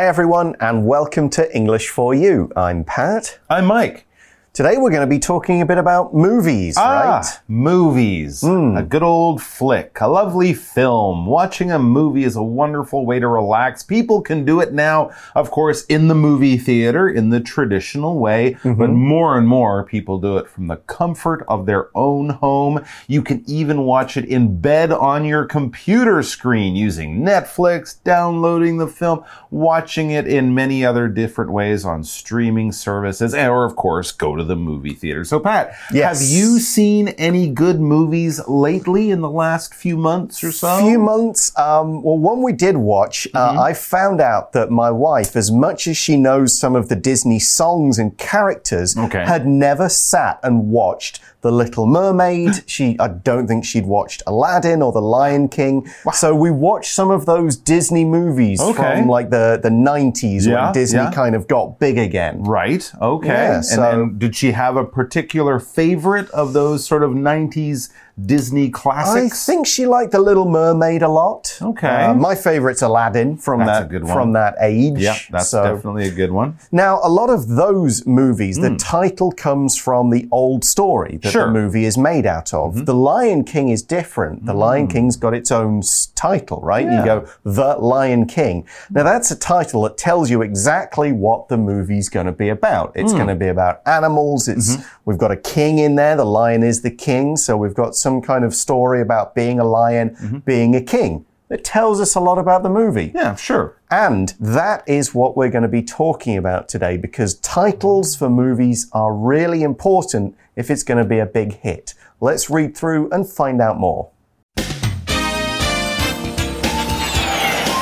Hi, everyone, and welcome to English for You. I'm Pat. I'm Mike. Today we're going to be talking a bit about movies, Ah, right? movies. A good old flick, a lovely film. Watching a movie is a wonderful way to relax. People can do it now, of course, in the movie theater in the traditional way, but more and more people do it from the comfort of their own home. You can even watch it in bed on your computer screen using Netflix, downloading the film, watching it in many other different ways on streaming services, or of course, go to the movie theater. So, Pat, Yes. have you seen any good movies lately in the last few months or so? few months. Um, well, one we did watch, Mm-hmm. uh, I found out that my wife, as much as she knows some of the Disney songs and characters, Okay. had never sat and watched The Little Mermaid. she, I don't think she'd watched Aladdin or The Lion King. So we watched some of those Disney movies Okay. from like the, the 90s Yeah, when Disney yeah. kind of got big again. Right. Okay. Yeah, and, so- and did she have a particular favorite of those sort of 90s Disney classics? I think she liked The Little Mermaid a lot. Okay. Uh, my favorite's Aladdin from That's that from that age. yeah, that's so. definitely a good one. Now, a lot of those movies, the title comes from the old story that Hmm. Sure. The movie is made out of. The Lion King is different. The Lion King's got its own title, right? You go, The Lion King. Now, that's a title that tells you exactly what the movie's going to be about. It's Hmm. going to be about animals. It's, Mm-hmm. we've got a king in there. The lion is the king. So we've got some kind of story about being a lion, Mm-hmm. being a king. It tells us a lot about the movie. Yeah, sure. And that is what we're going to be talking about today because titles for movies are really important if it's going to be a big hit. Let's read through and find out more.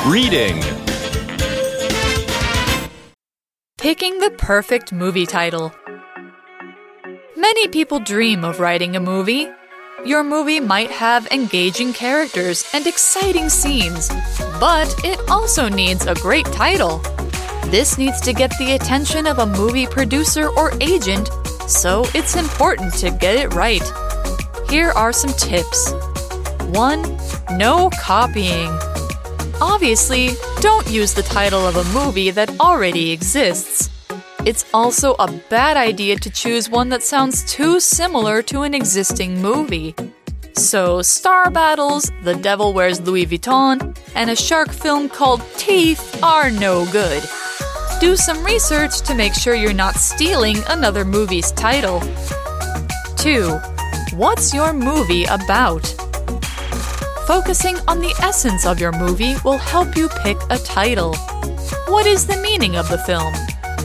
Reading. Picking the perfect movie title. Many people dream of writing a movie. Your movie might have engaging characters and exciting scenes, but it also needs a great title. This needs to get the attention of a movie producer or agent, so it's important to get it right. Here are some tips 1. No copying. Obviously, don't use the title of a movie that already exists. It's also a bad idea to choose one that sounds too similar to an existing movie. So, Star Battles, The Devil Wears Louis Vuitton, and a shark film called Teeth are no good. Do some research to make sure you're not stealing another movie's title. 2. What's your movie about? Focusing on the essence of your movie will help you pick a title. What is the meaning of the film?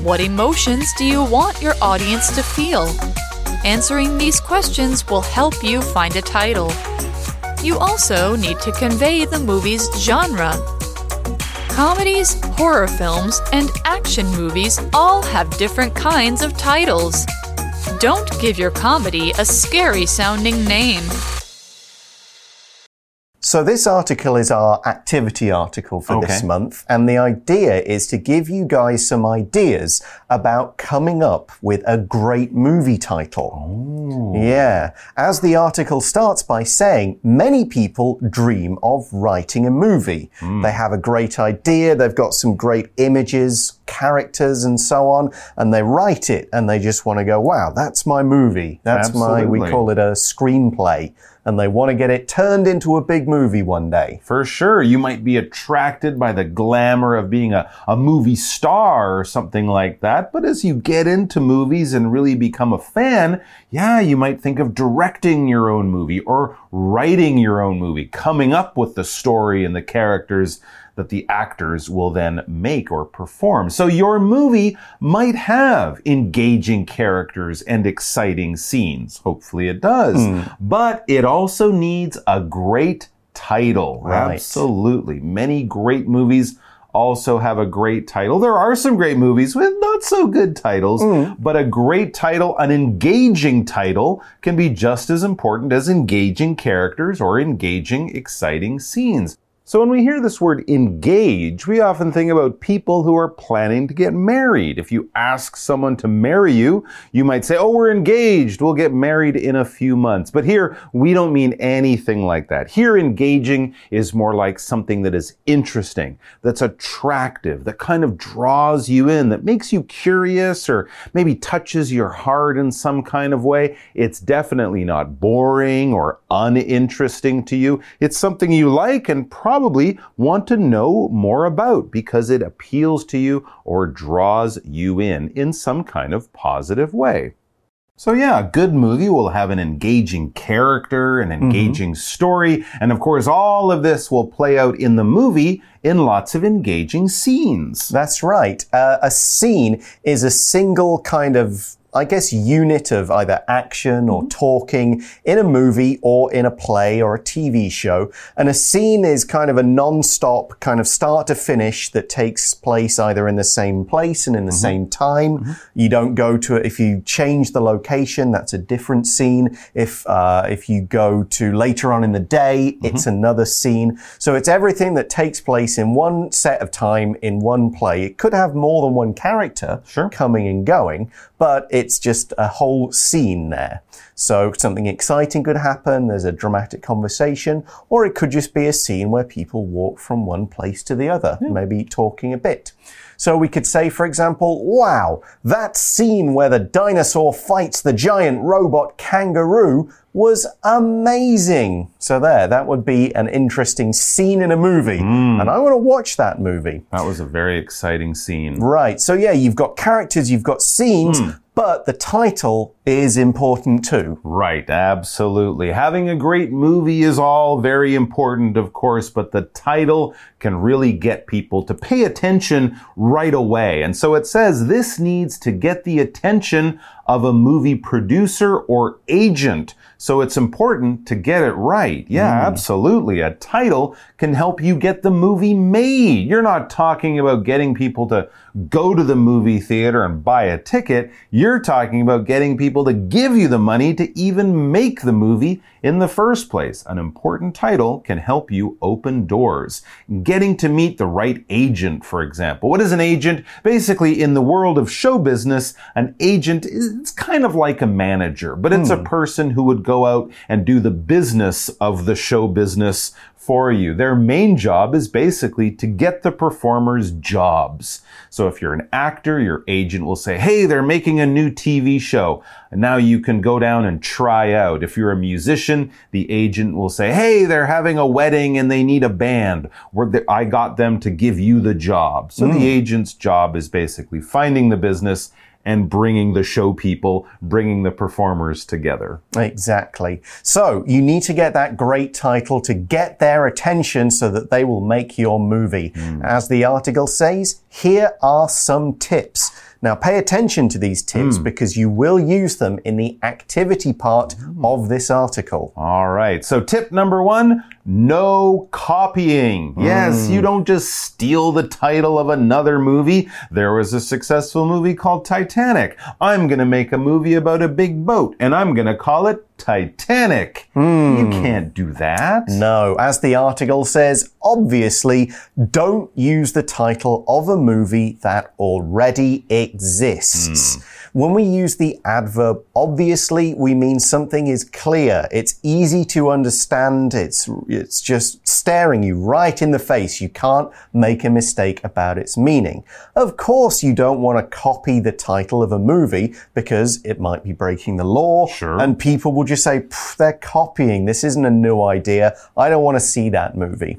What emotions do you want your audience to feel? Answering these questions will help you find a title. You also need to convey the movie's genre. Comedies, horror films, and action movies all have different kinds of titles. Don't give your comedy a scary sounding name. So, this article is our activity article for this month, and the idea is to give you guys some ideas about coming up with a great movie title. Oh. Yeah. As the article starts by saying, many people dream of writing a movie. Hmm. They have a great idea, they've got some great images, characters, and so on, and they write it and they just want to go, wow, that's my movie. That's my, we call it a screenplay. And they want to get it turned into a big movie one day. For sure, you might be attracted by the glamour of being a, a movie star or something like that. But as you get into movies and really become a fan, yeah, you might think of directing your own movie or writing your own movie, coming up with the story and the characters that the actors will then make or perform. So your movie might have engaging characters and exciting scenes. Hopefully it does. Hmm. But it also needs a great title. Right. Absolutely. Many great movies also have a great title. There are some great movies with not so good titles, hmm. but a great title, an engaging title, can be just as important as engaging characters or engaging, exciting scenes. So when we hear this word engage, we often think about people who are planning to get married. If you ask someone to marry you, you might say, Oh, we're engaged. We'll get married in a few months. But here, we don't mean anything like that. Here, engaging is more like something that is interesting, that's attractive, that kind of draws you in, that makes you curious or maybe touches your heart in some kind of way. It's definitely not boring or uninteresting to you. It's something you like and probably probably want to know more about because it appeals to you or draws you in in some kind of positive way. So yeah, a good movie will have an engaging character, an Mm-hmm. engaging mm -hmm. story, and of course all of this will play out in the movie in lots of engaging scenes. That's right. Uh, a scene is a single kind of I guess, unit of either action or mm-hmm. talking in a movie or in a play or a TV show. And a scene is kind of a non-stop, kind of start to finish that takes place either in the same place and in the mm-hmm. same time. Mm-hmm. You don't go to it. If you change the location, that's a different scene. If, uh, if you go to later on in the day, it's another scene. So it's everything that takes place in one set of time in one play. It could have more than one character Sure. coming and going, but it's just a whole scene there. So something exciting could happen, there's a dramatic conversation, or it could just be a scene where people walk from one place to the other, hmm. maybe talking a bit. So we could say, for example, wow, that scene where the dinosaur fights the giant robot kangaroo was amazing. So there, that would be an interesting scene in a movie. Hmm. And I want to watch that movie. That was a very exciting scene. Right. So yeah, you've got characters, you've got scenes, hmm. but the title is important too. Right, absolutely. Having a great movie is all very important, of course, but the title can really get people to pay attention right away. And so it says this needs to get the attention of a movie producer or agent. So it's important to get it right. Yeah, mm. absolutely. A title can help you get the movie made. You're not talking about getting people to go to the movie theater and buy a ticket. You're talking about getting people to give you the money to even make the movie in the first place. An important title can help you open doors. Getting to meet the right agent, for example. What is an agent? Basically, in the world of show business, an agent is it's kind of like a manager, but it's a hmm. person who would go out and do the business of the show business for you. Their main job is basically to get the performers jobs. So if you're an actor, your agent will say, Hey, they're making a new TV show. And now you can go down and try out. If you're a musician, the agent will say, Hey, they're having a wedding and they need a band. I got them to give you the job. So the hmm. agent's job is basically finding the business and bringing the show people, bringing the performers together. Exactly. So you need to get that great title to get their attention so that they will make your movie. Hmm. As the article says, here are some tips. Now pay attention to these tips hmm. because you will use them in the activity part hmm. of this article. All right. So tip number one, no copying. Yes, hmm. you don't just steal the title of another movie. There was a successful movie called Titanic. I'm going to make a movie about a big boat and I'm going to call it Titanic. Hmm. You can't do that. No, as the article says, obviously don't use the title of a movie that already exists. Hmm. When we use the adverb obviously, we mean something is clear. It's easy to understand. It's, it's just staring you right in the face. You can't make a mistake about its meaning. Of course, you don't want to copy the title of a movie because it might be breaking the law. Sure. And people will just say, they're copying. This isn't a new idea. I don't want to see that movie.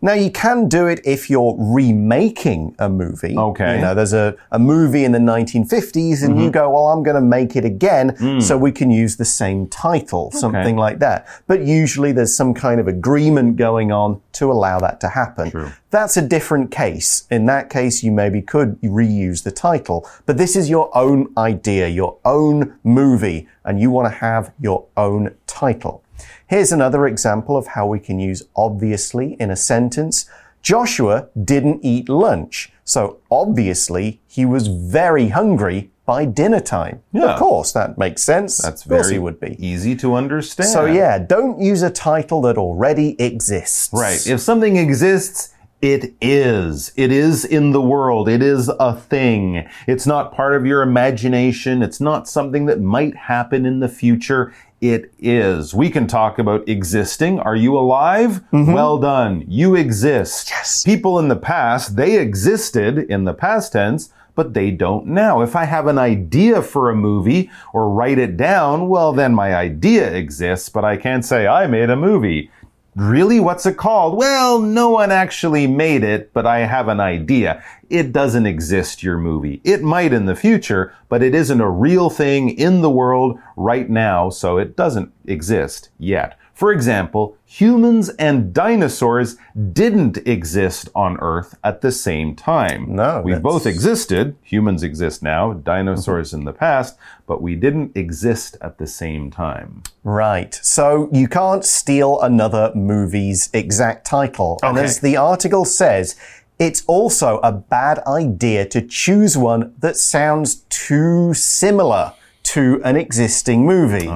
Now, you can do it if you're remaking a movie. Okay. You know, there's a, a movie in the 1950s and you go, well, I'm going to make it again hmm. so we can use the same title, something like that. But usually there's some kind of agreement going on to allow that to happen. That's a different case. In that case, you maybe could reuse the title, but this is your own idea, your own movie, and you want to have your own title. Here's another example of how we can use obviously in a sentence. Joshua didn't eat lunch, so obviously he was very hungry by dinner time. Yeah. Of course, that makes sense. That's very would be. easy to understand. So yeah, don't use a title that already exists. Right. If something exists, it is. It is in the world. It is a thing. It's not part of your imagination. It's not something that might happen in the future. It is. We can talk about existing. Are you alive? Mm-hmm. Well done. You exist. Yes. People in the past, they existed in the past tense, but they don't now. If I have an idea for a movie or write it down, well, then my idea exists, but I can't say I made a movie. Really? What's it called? Well, no one actually made it, but I have an idea. It doesn't exist, your movie. It might in the future, but it isn't a real thing in the world right now, so it doesn't exist yet. For example, humans and dinosaurs didn't exist on Earth at the same time. No, We that's- both existed. Humans exist now, dinosaurs in the past, but we didn't exist at the same time. Right. So you can't steal another movie's exact title. And as the article says, it's also a bad idea to choose one that sounds too similar to an existing movie.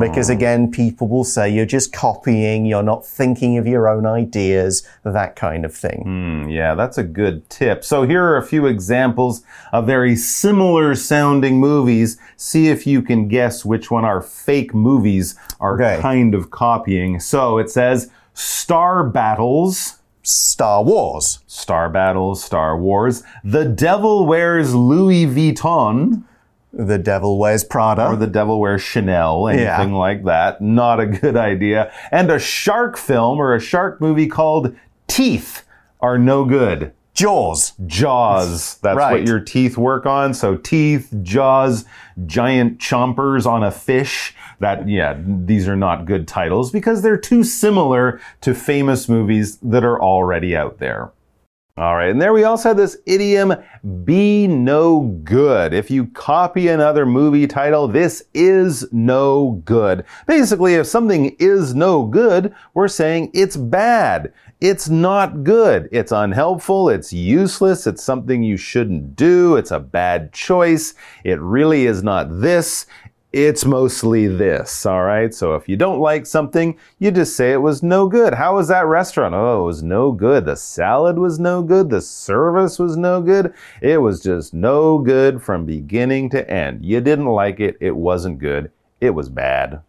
Because again, people will say you're just copying, you're not thinking of your own ideas, that kind of thing. Hmm, yeah, that's a good tip. So here are a few examples of very similar sounding movies. See if you can guess which one are fake movies are Okay. kind of copying. So it says Star Battles. Star Wars. Star Battles, Star Wars. The Devil Wears Louis Vuitton. The Devil Wears Prada. Or the devil wears Chanel, anything Yeah. like that. Not a good idea. And a shark film or a shark movie called Teeth are no good. Jaws. Jaws. That's Right. what your teeth work on. So teeth, jaws, giant chompers on a fish. That, yeah, these are not good titles because they're too similar to famous movies that are already out there. All right, and there we also have this idiom, be no good. If you copy another movie title, this is no good. Basically, if something is no good, we're saying it's bad. It's not good. It's unhelpful. It's useless. It's something you shouldn't do. It's a bad choice. It really is not this. It's mostly this, all right? So if you don't like something, you just say it was no good. How was that restaurant? Oh, it was no good. The salad was no good. The service was no good. It was just no good from beginning to end. You didn't like it. It wasn't good. It was bad.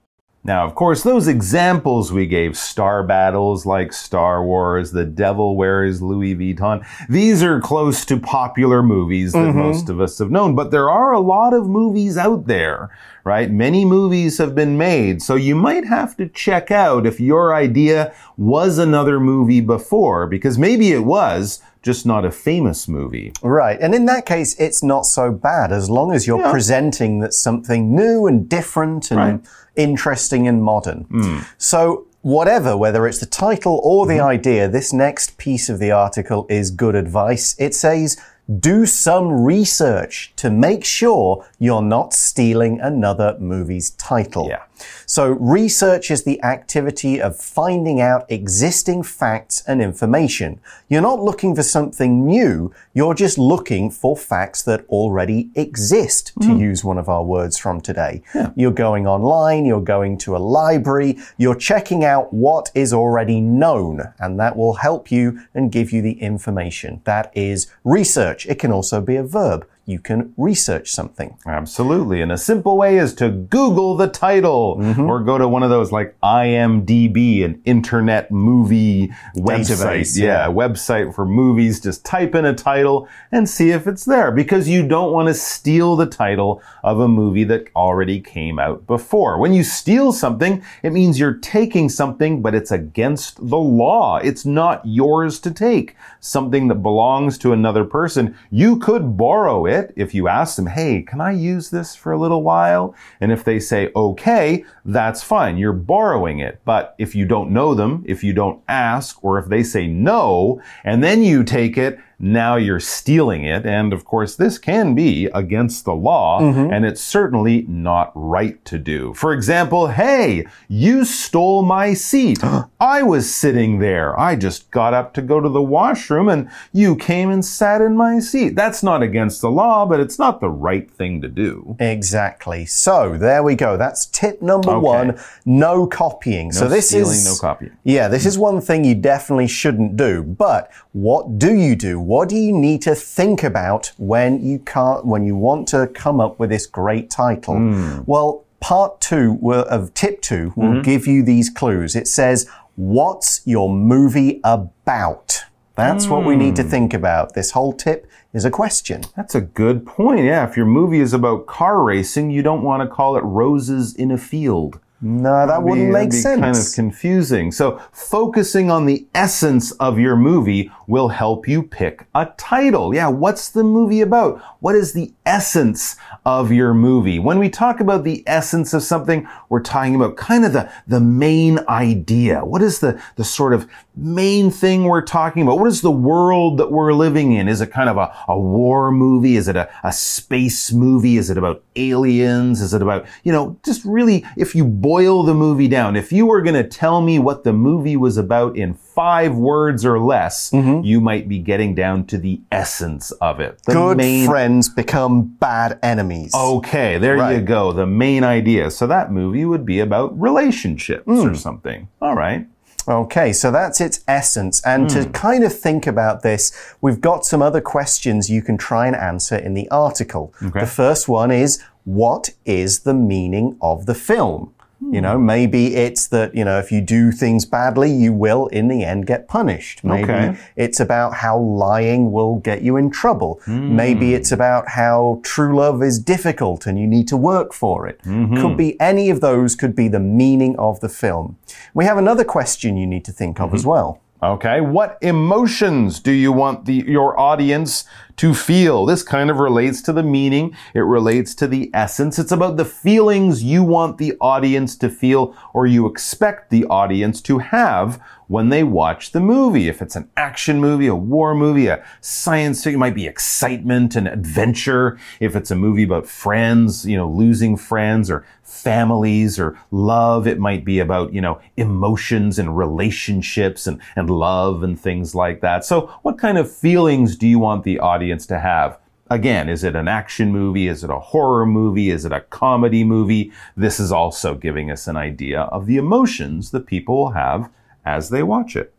Now, of course, those examples we gave, star battles like Star Wars, The Devil Wears Louis Vuitton, these are close to popular movies that mm-hmm. most of us have known. But there are a lot of movies out there, right? Many movies have been made. So you might have to check out if your idea was another movie before, because maybe it was, just not a famous movie. Right. And in that case, it's not so bad as long as you're Yeah. presenting that something new and different and Right. interesting and modern. Hmm. So, whatever, whether it's the title or the idea, this next piece of the article is good advice. It says, do some research to make sure you're not stealing another movie's title. Yeah. So, research is the activity of finding out existing facts and information. You're not looking for something new, you're just looking for facts that already exist, to hmm. use one of our words from today. You're going online, you're going to a library, you're checking out what is already known, and that will help you and give you the information. That is research. It can also be a verb. You can research something. Absolutely. And a simple way is to Google the title mm-hmm. or go to one of those like IMDb, an internet movie website. Database, yeah, yeah. website for movies. Just type in a title and see if it's there because you don't want to steal the title of a movie that already came out before. When you steal something, it means you're taking something, but it's against the law. It's not yours to take. Something that belongs to another person. You could borrow it if you ask them, hey, can I use this for a little while? And if they say, okay, that's fine. You're borrowing it. But if you don't know them, if you don't ask, or if they say no, and then you take it, now you're stealing it. And of course, this can be against the law, mm-hmm. and it's certainly not right to do. For example, hey, you stole my seat. I was sitting there. I just got up to go to the washroom and you came and sat in my seat. That's not against the law, but it's not the right thing to do. Exactly. So there we go. That's tip number Okay. one no copying. so this stealing, is no copying. Yeah, this hmm. is one thing you definitely shouldn't do. But what do you do? What do you need to think about when you can't when you want to come up with this great title? Hmm. Well, part two of tip two will Mm-hmm. give you these clues. It says, "What's your movie about?" That's what we need Hmm. to think about. This whole tip is a question. That's a good point. Yeah, if your movie is about car racing, you don't want to call it Roses in a Field. No, that wouldn't make be sense. kind of confusing. So, focusing on the essence of your movie will help you pick a title. Yeah, what's the movie about? What is the essence of your movie? When we talk about the essence of something, we're talking about kind of the, the main idea. What is the, the sort of main thing we're talking about? What is the world that we're living in? Is it kind of a, a war movie? Is it a, a space movie? Is it about aliens? Is it about, you know, just really, if you boil the movie down, if you were going to tell me what the movie was about in five words or less, you might be getting down to the essence of it. The Good main friends become bad enemies. Okay, there you go. The main idea. So that movie would be about relationships Hmm. or something. All right. Okay, so that's its essence. And to kind of think about this, we've got some other questions you can try and answer in the article. The first one is What is the meaning of the film? You know, hmm. maybe it's that, you know, if you do things badly, you will in the end get punished. Maybe Okay. it's about how lying will get you in trouble. Maybe hmm. it's about how true love is difficult and you need to work for it. Mm-hmm. Could be any of those, could be the meaning of the film. We have another question you need to think of as mm-hmm. well. Okay. What emotions do you want the, your audience to feel? This kind of relates to the meaning. It relates to the essence. It's about the feelings you want the audience to feel or you expect the audience to have when they watch the movie. If it's an action movie, a war movie, a science fiction, it might be excitement and adventure. If it's a movie about friends, you know, losing friends or families or love, it might be about, you know, emotions and relationships and, and love and things like that. So what kind of feelings do you want the audience to have? Again, is it an action movie? Is it a horror movie? Is it a comedy movie? This is also giving us an idea of the emotions that people will have as they watch it.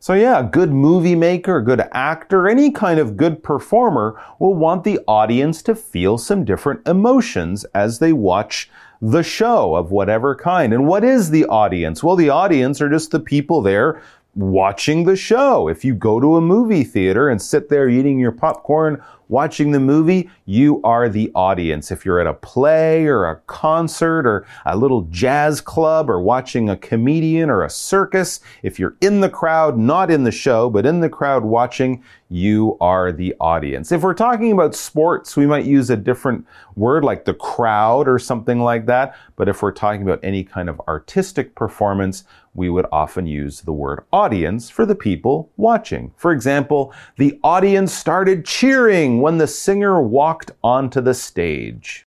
So yeah, a good movie maker, a good actor, any kind of good performer will want the audience to feel some different emotions as they watch the show of whatever kind. And what is the audience? Well, the audience are just the people there watching the show. If you go to a movie theater and sit there eating your popcorn, watching the movie, you are the audience. If you're at a play or a concert or a little jazz club or watching a comedian or a circus, if you're in the crowd, not in the show, but in the crowd watching, you are the audience. If we're talking about sports, we might use a different word like the crowd or something like that. But if we're talking about any kind of artistic performance, we would often use the word audience for the people watching. For example, the audience started cheering when the singer walked onto the stage.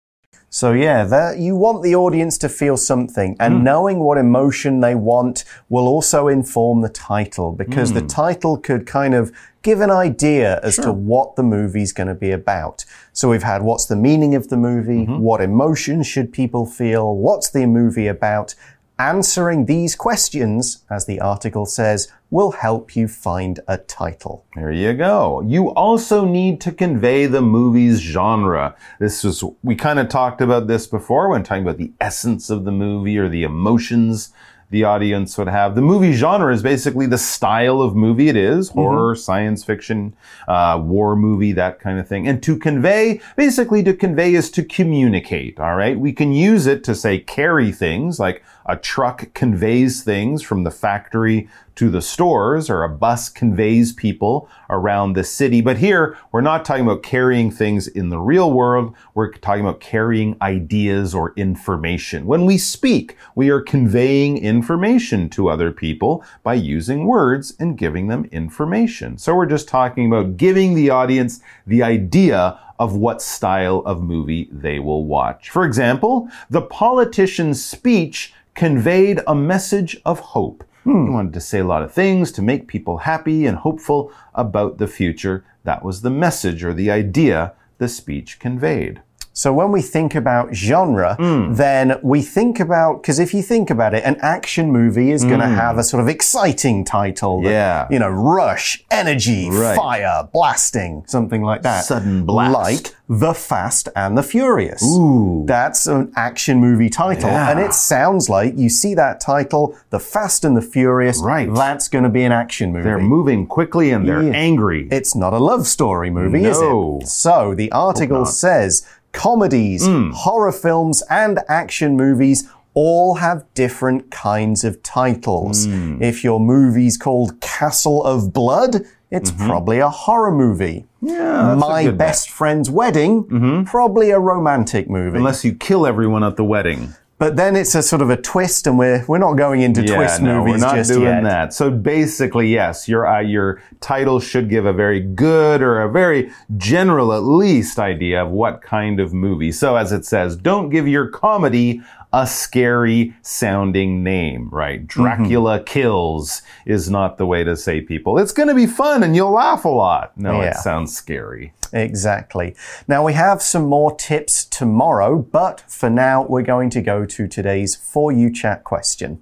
So yeah, that you want the audience to feel something, and hmm. knowing what emotion they want will also inform the title because the hmm. title could kind of give an idea as to what the movie's going to be about. So we've had what's the meaning of the movie, mm-hmm. what emotions should people feel, what's the movie about. Answering these questions, as the article says, will help you find a title. There you go. You also need to convey the movie's genre. This was, we kind of talked about this before when talking about the essence of the movie or the emotions the audience would have. The movie genre is basically the style of movie it is horror, science fiction, uh, war movie, that kind of thing. And to convey, basically to convey is to communicate, all right? We can use it to say carry things, like a truck conveys things from the factory to the stores, or a bus conveys people around the city. But here, we're not talking about carrying things in the real world. We're talking about carrying ideas or information. When we speak, we are conveying information to other people by using words and giving them information. So we're just talking about giving the audience the idea of what style of movie they will watch. For example, the politician's speech conveyed a message of hope. Hmm. He wanted to say a lot of things to make people happy and hopeful about the future. That was the message or the idea the speech conveyed. So when we think about genre, Hmm. then we think about because if you think about it, an action movie is going to have a sort of exciting title. that, Hmm. Yeah. you know, rush, energy, Right. fire, blasting, something like that. Sudden blast. like The Fast and the Furious. Ooh. That's an action movie title, Yeah. and it sounds like you see that title, The Fast and the Furious. Right. That's going to be an action movie. They're moving quickly and they're Yeah. angry. It's not a love story movie, is it? So the article says comedies, Hmm. horror films, and action movies all have different kinds of titles. Hmm. If your movie's called Castle of Blood, it's probably a horror movie. Yeah, My good bet. Best Friend's Wedding, probably a romantic movie. Unless you kill everyone at the wedding. But then it's a sort of a twist, and we're we're not going into twist no, movies we're not just doing yet. that. So basically, yes, your uh, your title should give a very good or a very general, at least, idea of what kind of movie. So as it says, don't give your comedy a scary sounding name, right? Mm-hmm. Dracula kills is not the way to say people. It's going to be fun and you'll laugh a lot. No, Yeah. it sounds scary. Exactly. Now, we have some more tips tomorrow, but for now, we're going to go to today's For You Chat question.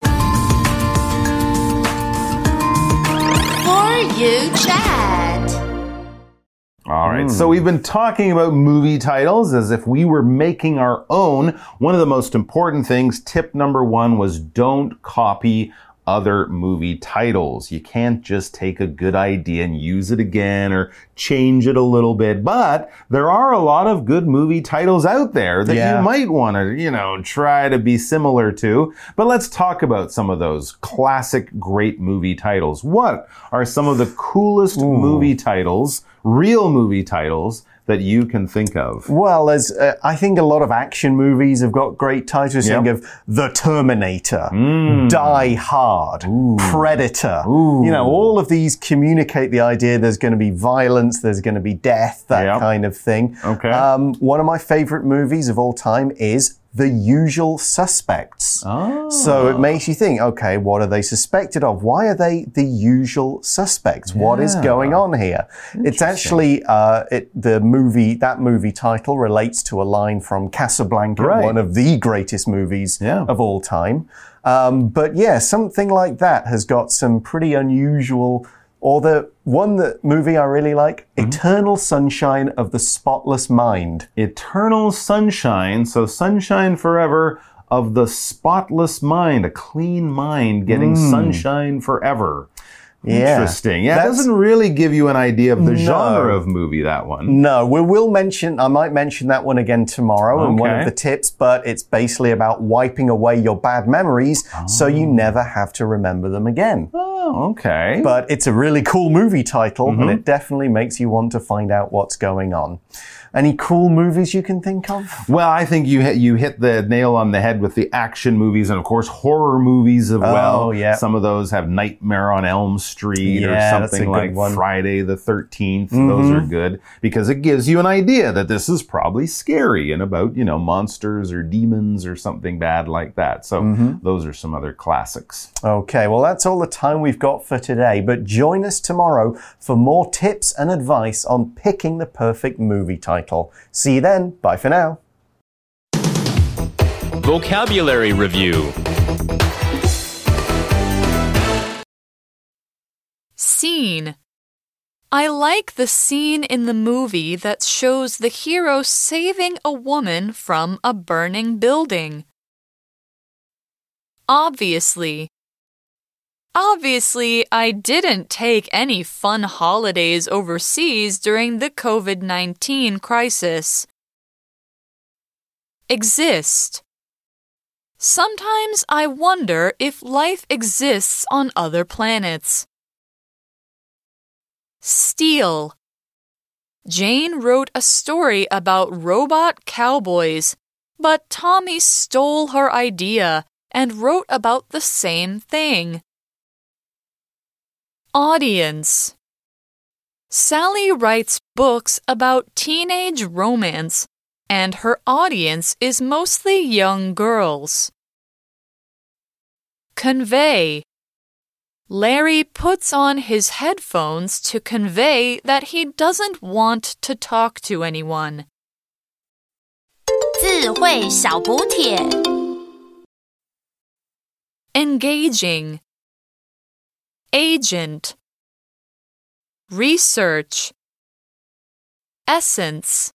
For you chat. All right. So hmm. we've been talking about movie titles as if we were making our own. One of the most important things, tip number one, was don't copy other movie titles. You can't just take a good idea and use it again or change it a little bit. But there are a lot of good movie titles out there that Yeah. you might want to, you know, try to be similar to. But let's talk about some of those classic great movie titles. What are some of the coolest movie titles, real movie titles that you can think of? Well, there's, uh, I think a lot of action movies have got great titles. Yep. Think of The Terminator, Mm. Die Hard, Predator. You know, all of these communicate the idea there's going to be violence, there's going to be death, that Yep. kind of thing. Okay. Um, one of my favorite movies of all time is The Usual Suspects. Ah. So it makes you think, okay, what are they suspected of? Why are they the usual suspects? What is going on here? It's actually uh, it, the movie. That movie title relates to a line from Casablanca, Right. one of the greatest movies Yeah. of all time. Um, but yeah, something like that has got some pretty unusual. Or the one that movie I really like, Mm-hmm. Eternal Sunshine of the Spotless Mind. Eternal sunshine, so sunshine forever of the spotless mind, a clean mind getting sunshine forever. Yeah. Interesting. Yeah, it doesn't really give you an idea of the No. genre of movie, that one. No, we will mention, I might mention that one again tomorrow in one of the tips, but it's basically about wiping away your bad memories so you never have to remember them again. Oh, okay. But it's a really cool movie title Mm-hmm. and it definitely makes you want to find out what's going on. Any cool movies you can think of? Well, I think you hit, you hit the nail on the head with the action movies and of course horror movies as oh, well. Oh, yeah. Some of those have Nightmare on Elm Street Yeah, or something like. Friday the 13th. Those mm-hmm. are good because it gives you an idea that this is probably scary and about, you know, monsters or demons or something bad like that. So mm-hmm. those are some other classics. Okay, well, that's all the time we've got for today, but join us tomorrow for more tips and advice on picking the perfect movie title. See you then. Bye for now. Vocabulary Review Scene. I like the scene in the movie that shows the hero saving a woman from a burning building. Obviously. Obviously, I didn't take any fun holidays overseas during the COVID 19 crisis. Exist. Sometimes I wonder if life exists on other planets. Steal. Jane wrote a story about robot cowboys, but Tommy stole her idea and wrote about the same thing. Audience Sally writes books about teenage romance, and her audience is mostly young girls. Convey Larry puts on his headphones to convey that he doesn't want to talk to anyone. 智慧小补帖。 Engaging Agent Research Essence